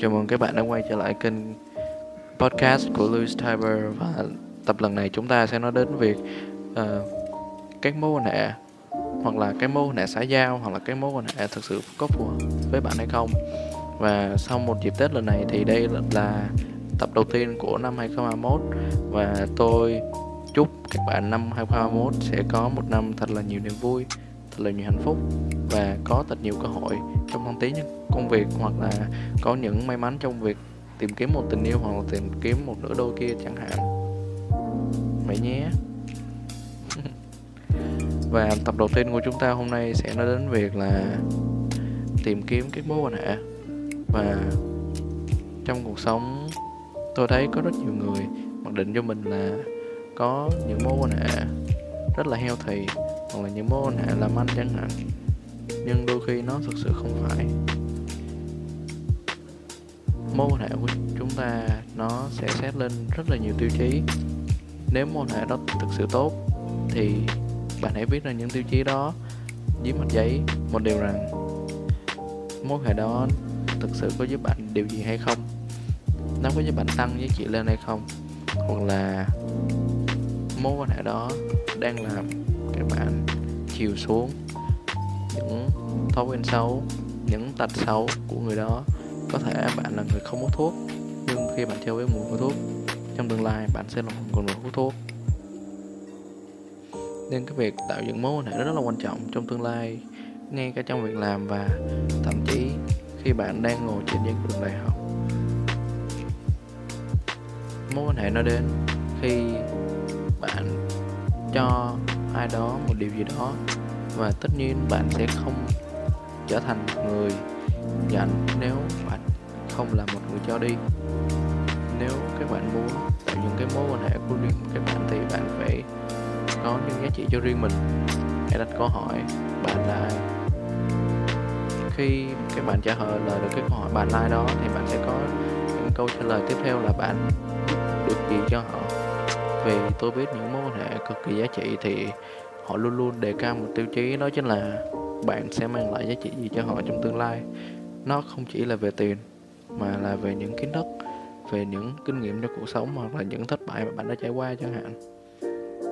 Chào mừng các bạn đã quay trở lại kênh podcast của Louis Tiber. Và tập lần này chúng ta sẽ nói đến việc uh, các mối quan hệ hoặc là cái mối quan hệ xã giao hoặc là cái mối quan hệ thực sự có phù hợp với bạn hay không. Và sau một dịp Tết lần này thì đây là tập đầu tiên của năm 2021 và tôi chúc các bạn năm 2021 sẽ có một năm thật là nhiều niềm vui thật là nhiều hạnh phúc và có thật nhiều cơ hội trong thăng tiến công việc hoặc là có những may mắn trong việc tìm kiếm một tình yêu hoặc là tìm kiếm một nửa đôi kia chẳng hạn. Vậy nhé. Và tập đầu tiên của chúng ta hôm nay sẽ nói đến việc là tìm kiếm các mối quan hệ. Và trong cuộc sống, tôi thấy có rất nhiều người mặc định cho mình là có những mối quan hệ rất là heo thì hoặc là những mối quan hệ làm ăn chẳng hạn nhưng đôi khi nó thực sự không phải. Mối quan hệ của chúng ta, nó sẽ xét lên rất là nhiều tiêu chí. Nếu mối quan hệ đó thực sự tốt, thì bạn hãy viết ra những tiêu chí đó dưới mặt giấy một điều rằng mối quan hệ đó thực sự có giúp bạn điều gì hay không? Nó có giúp bạn tăng giá trị lên hay không? Hoặc là mối quan hệ đó đang làm các bạn chiều xuống những thói quen xấu, những tật xấu của người đó. Có thể bạn là người không hút thuốc, nhưng khi bạn chơi với mùi của thuốc, trong tương lai bạn sẽ là một người hút thuốc. Nên cái việc tạo dựng mối quan hệ rất là quan trọng trong tương lai, ngay cả trong việc làm và thậm chí khi bạn đang ngồi trên giảng đường đại học. Mối quan hệ nó đến khi bạn cho ai đó một điều gì đó và tất nhiên bạn sẽ không trở thành một người nhận nếu bạn không là một người cho đi. Nếu các bạn muốn tạo những cái mối quan hệ của riêng các bạn thì bạn phải có những giá trị cho riêng mình. Hãy đặt câu hỏi, bạn là ai khi các bạn trả lời được cái câu hỏi bạn like đó thì bạn sẽ có những câu trả lời tiếp theo là bạn được gì cho họ. Vì tôi biết những mối quan hệ cực kỳ giá trị thì họ luôn luôn đề cao một tiêu chí, đó chính là bạn sẽ mang lại giá trị gì cho họ trong tương lai. Nó không chỉ là về tiền, mà là về những kiến thức, về những kinh nghiệm trong cuộc sống, hoặc là những thất bại mà bạn đã trải qua chẳng hạn.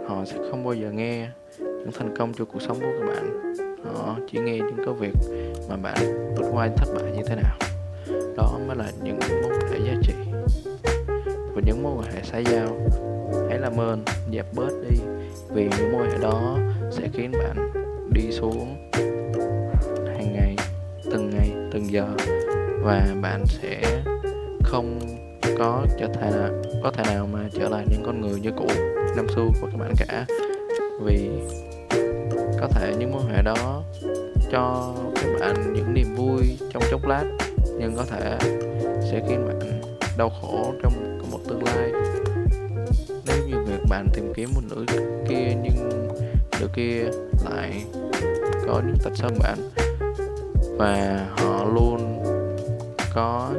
Họ sẽ không bao giờ nghe những thành công trong cuộc sống của các bạn. Họ chỉ nghe những cái việc mà bạn vượt qua thất bại như thế nào. Đó mới là những mối quan hệ giá trị. Và những mối quan hệ xã giao. Hãy làm ơn, dẹp bớt đi vì những mối hệ đó sẽ khiến bạn đi xuống hàng ngày, từng ngày, từng giờ và bạn sẽ không có trở thành có thể nào mà trở lại những con người như cũ, năm xưa của các bạn cả. Vì có thể những mối hệ đó cho các bạn những niềm vui trong chốc lát, nhưng có thể sẽ khiến bạn đau khổ trong bạn tìm kiếm một nữ kia, nhưng nữ kia lại có những tật xấu bạn và họ luôn có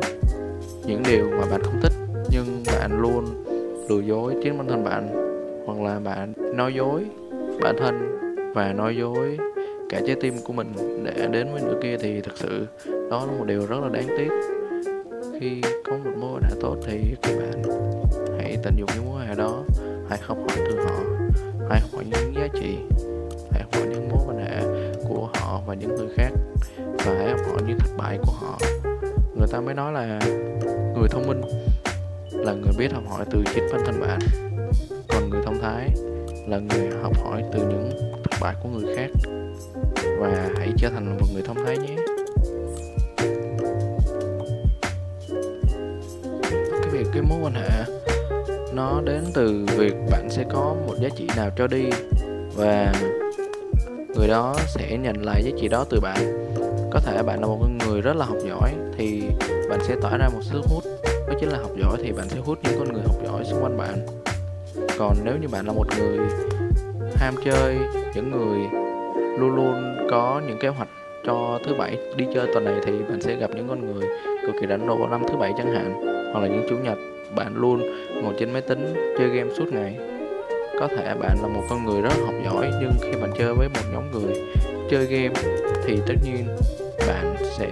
những điều mà bạn không thích, nhưng bạn luôn lừa dối chính bản thân bạn, hoặc là bạn nói dối bản thân và nói dối cả trái tim của mình để đến với nữ kia thì thật sự đó là một điều rất là đáng tiếc. Khi có một mối quan hệ tốt thì các bạn hãy tận dụng những mối quan hệ đó hãy học hỏi từ họ hãy học hỏi những giá trị hãy học hỏi những mối quan hệ của họ và những người khác và hãy học hỏi những thất bại của họ. Người ta mới nói là người thông minh là người biết học hỏi từ chính bản thân bạn, còn người thông thái là người học hỏi từ những thất bại của người khác. Và hãy trở thành một người thông thái nhé. Cái việc cái mối quan hệ nó đến từ việc bạn sẽ có một giá trị nào cho đi và người đó sẽ nhận lại giá trị đó từ bạn. Có thể bạn là một người rất là học giỏi thì bạn sẽ tỏa ra một sức hút. Đó chính là học giỏi thì bạn sẽ hút những con người học giỏi xung quanh bạn. Còn nếu như bạn là một người ham chơi, những người luôn luôn có những kế hoạch cho thứ bảy đi chơi tuần này thì bạn sẽ gặp những con người cực kỳ đánh vào năm thứ bảy chẳng hạn, hoặc là những chủ nhật bạn luôn ngồi trên máy tính chơi game suốt ngày. Có thể bạn là một con người rất học giỏi, nhưng khi bạn chơi với một nhóm người chơi game thì tất nhiên bạn sẽ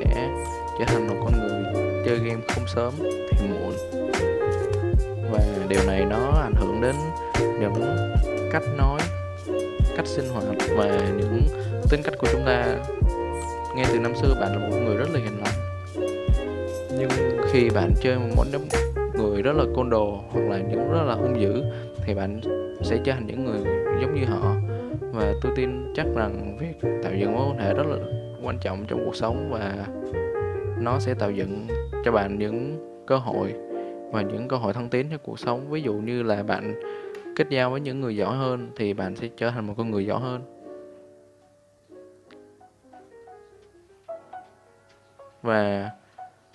trở thành một con người chơi game không sớm thì muộn. Và điều này nó ảnh hưởng đến những cách nói, cách sinh hoạt và những tính cách của chúng ta. Ngay từ năm xưa, bạn là một người rất là hiền lành. Nhưng khi bạn chơi một nhóm người rất là côn đồ hoặc là những rất là hung dữ thì bạn sẽ trở thành những người giống như họ. Và tôi tin chắc rằng việc tạo dựng mối quan hệ rất là quan trọng trong cuộc sống và nó sẽ tạo dựng cho bạn những cơ hội và những cơ hội thăng tiến trong cuộc sống. Ví dụ như là bạn kết giao với những người giỏi hơn thì bạn sẽ trở thành một con người giỏi hơn. Và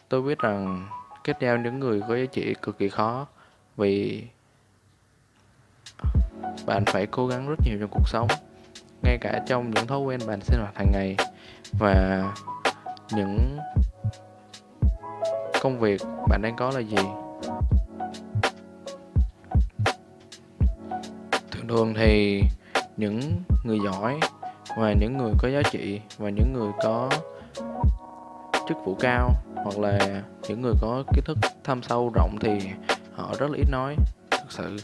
tôi biết rằng kết giao những người có giá trị cực kỳ khó. Vì bạn phải cố gắng rất nhiều trong cuộc sống, ngay cả trong những thói quen bạn sinh hoạt hàng ngày và những công việc bạn đang có là gì. Thường thường thì những người giỏi và những người có giá trị và những người có chức vụ cao hoặc là những người có kiến thức thâm sâu rộng thì họ rất là ít nói, thực sự.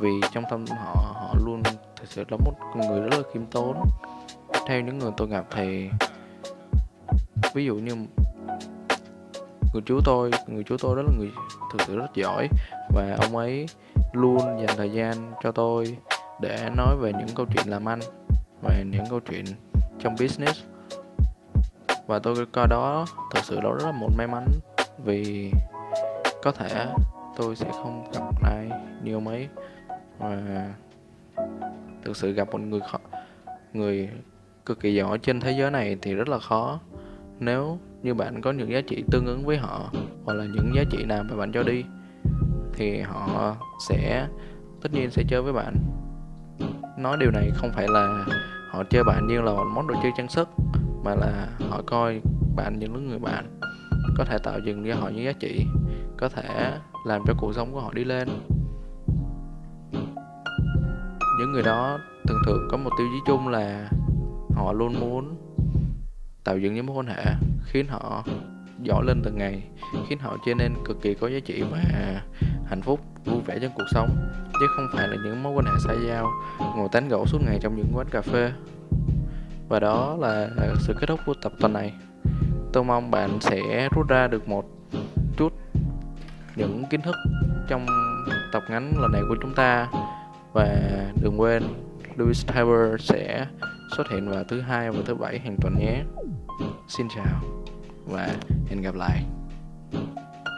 Vì trong tâm họ họ luôn thực sự là một người rất là khiêm tốn. Theo những người tôi gặp thì, ví dụ như người chú tôi, người chú tôi rất là người thực sự rất giỏi và ông ấy luôn dành thời gian cho tôi để nói về những câu chuyện làm ăn và những câu chuyện trong business và tôi coi đó thực sự đó rất là một may mắn vì có thể tôi sẽ không gặp ai nhiều mấy và thực sự gặp một người khó, người cực kỳ giỏi trên thế giới này thì rất là khó. Nếu như bạn có những giá trị tương ứng với họ hoặc là những giá trị nào mà bạn cho đi thì họ sẽ tất nhiên sẽ chơi với bạn. Nói điều này không phải là họ chơi bạn như là một món đồ chơi trang sức mà là họ coi bạn những người bạn. Có thể tạo dựng cho họ những giá trị, có thể làm cho cuộc sống của họ đi lên. Những người đó thường thường có một tiêu chí chung là họ luôn muốn tạo dựng những mối quan hệ, khiến họ giỏi lên từng ngày, khiến họ trở nên cực kỳ có giá trị và hạnh phúc, vui vẻ trong cuộc sống, chứ không phải là những mối quan hệ xã giao, ngồi tán gẫu suốt ngày trong những quán cà phê và đó là sự kết thúc của tập tuần này. Tôi mong bạn sẽ rút ra được một chút những kiến thức trong tập ngắn lần này của chúng ta. Và đừng quên Louis Tiber sẽ xuất hiện vào thứ hai và thứ bảy hàng tuần nhé. Xin chào và hẹn gặp lại.